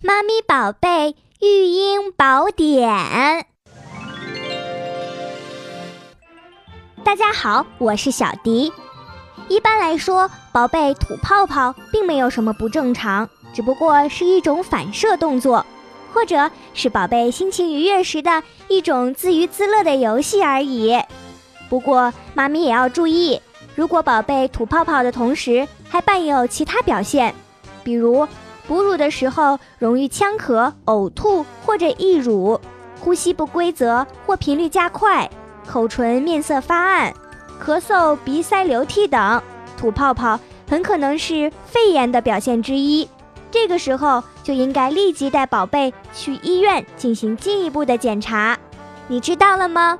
妈咪宝贝育婴宝典。大家好，我是小迪。一般来说，宝贝吐泡泡并没有什么不正常，只不过是一种反射动作，或者是宝贝心情愉悦时的一种自娱自乐的游戏而已。不过，妈咪也要注意，如果宝贝吐泡泡的同时还伴有其他表现，比如。哺乳的时候容易呛咳、呕吐或者溢乳，呼吸不规则或频率加快，口唇面色发暗，咳嗽、鼻塞流涕等，吐泡泡很可能是肺炎的表现之一。这个时候就应该立即带宝贝去医院进行进一步的检查。你知道了吗？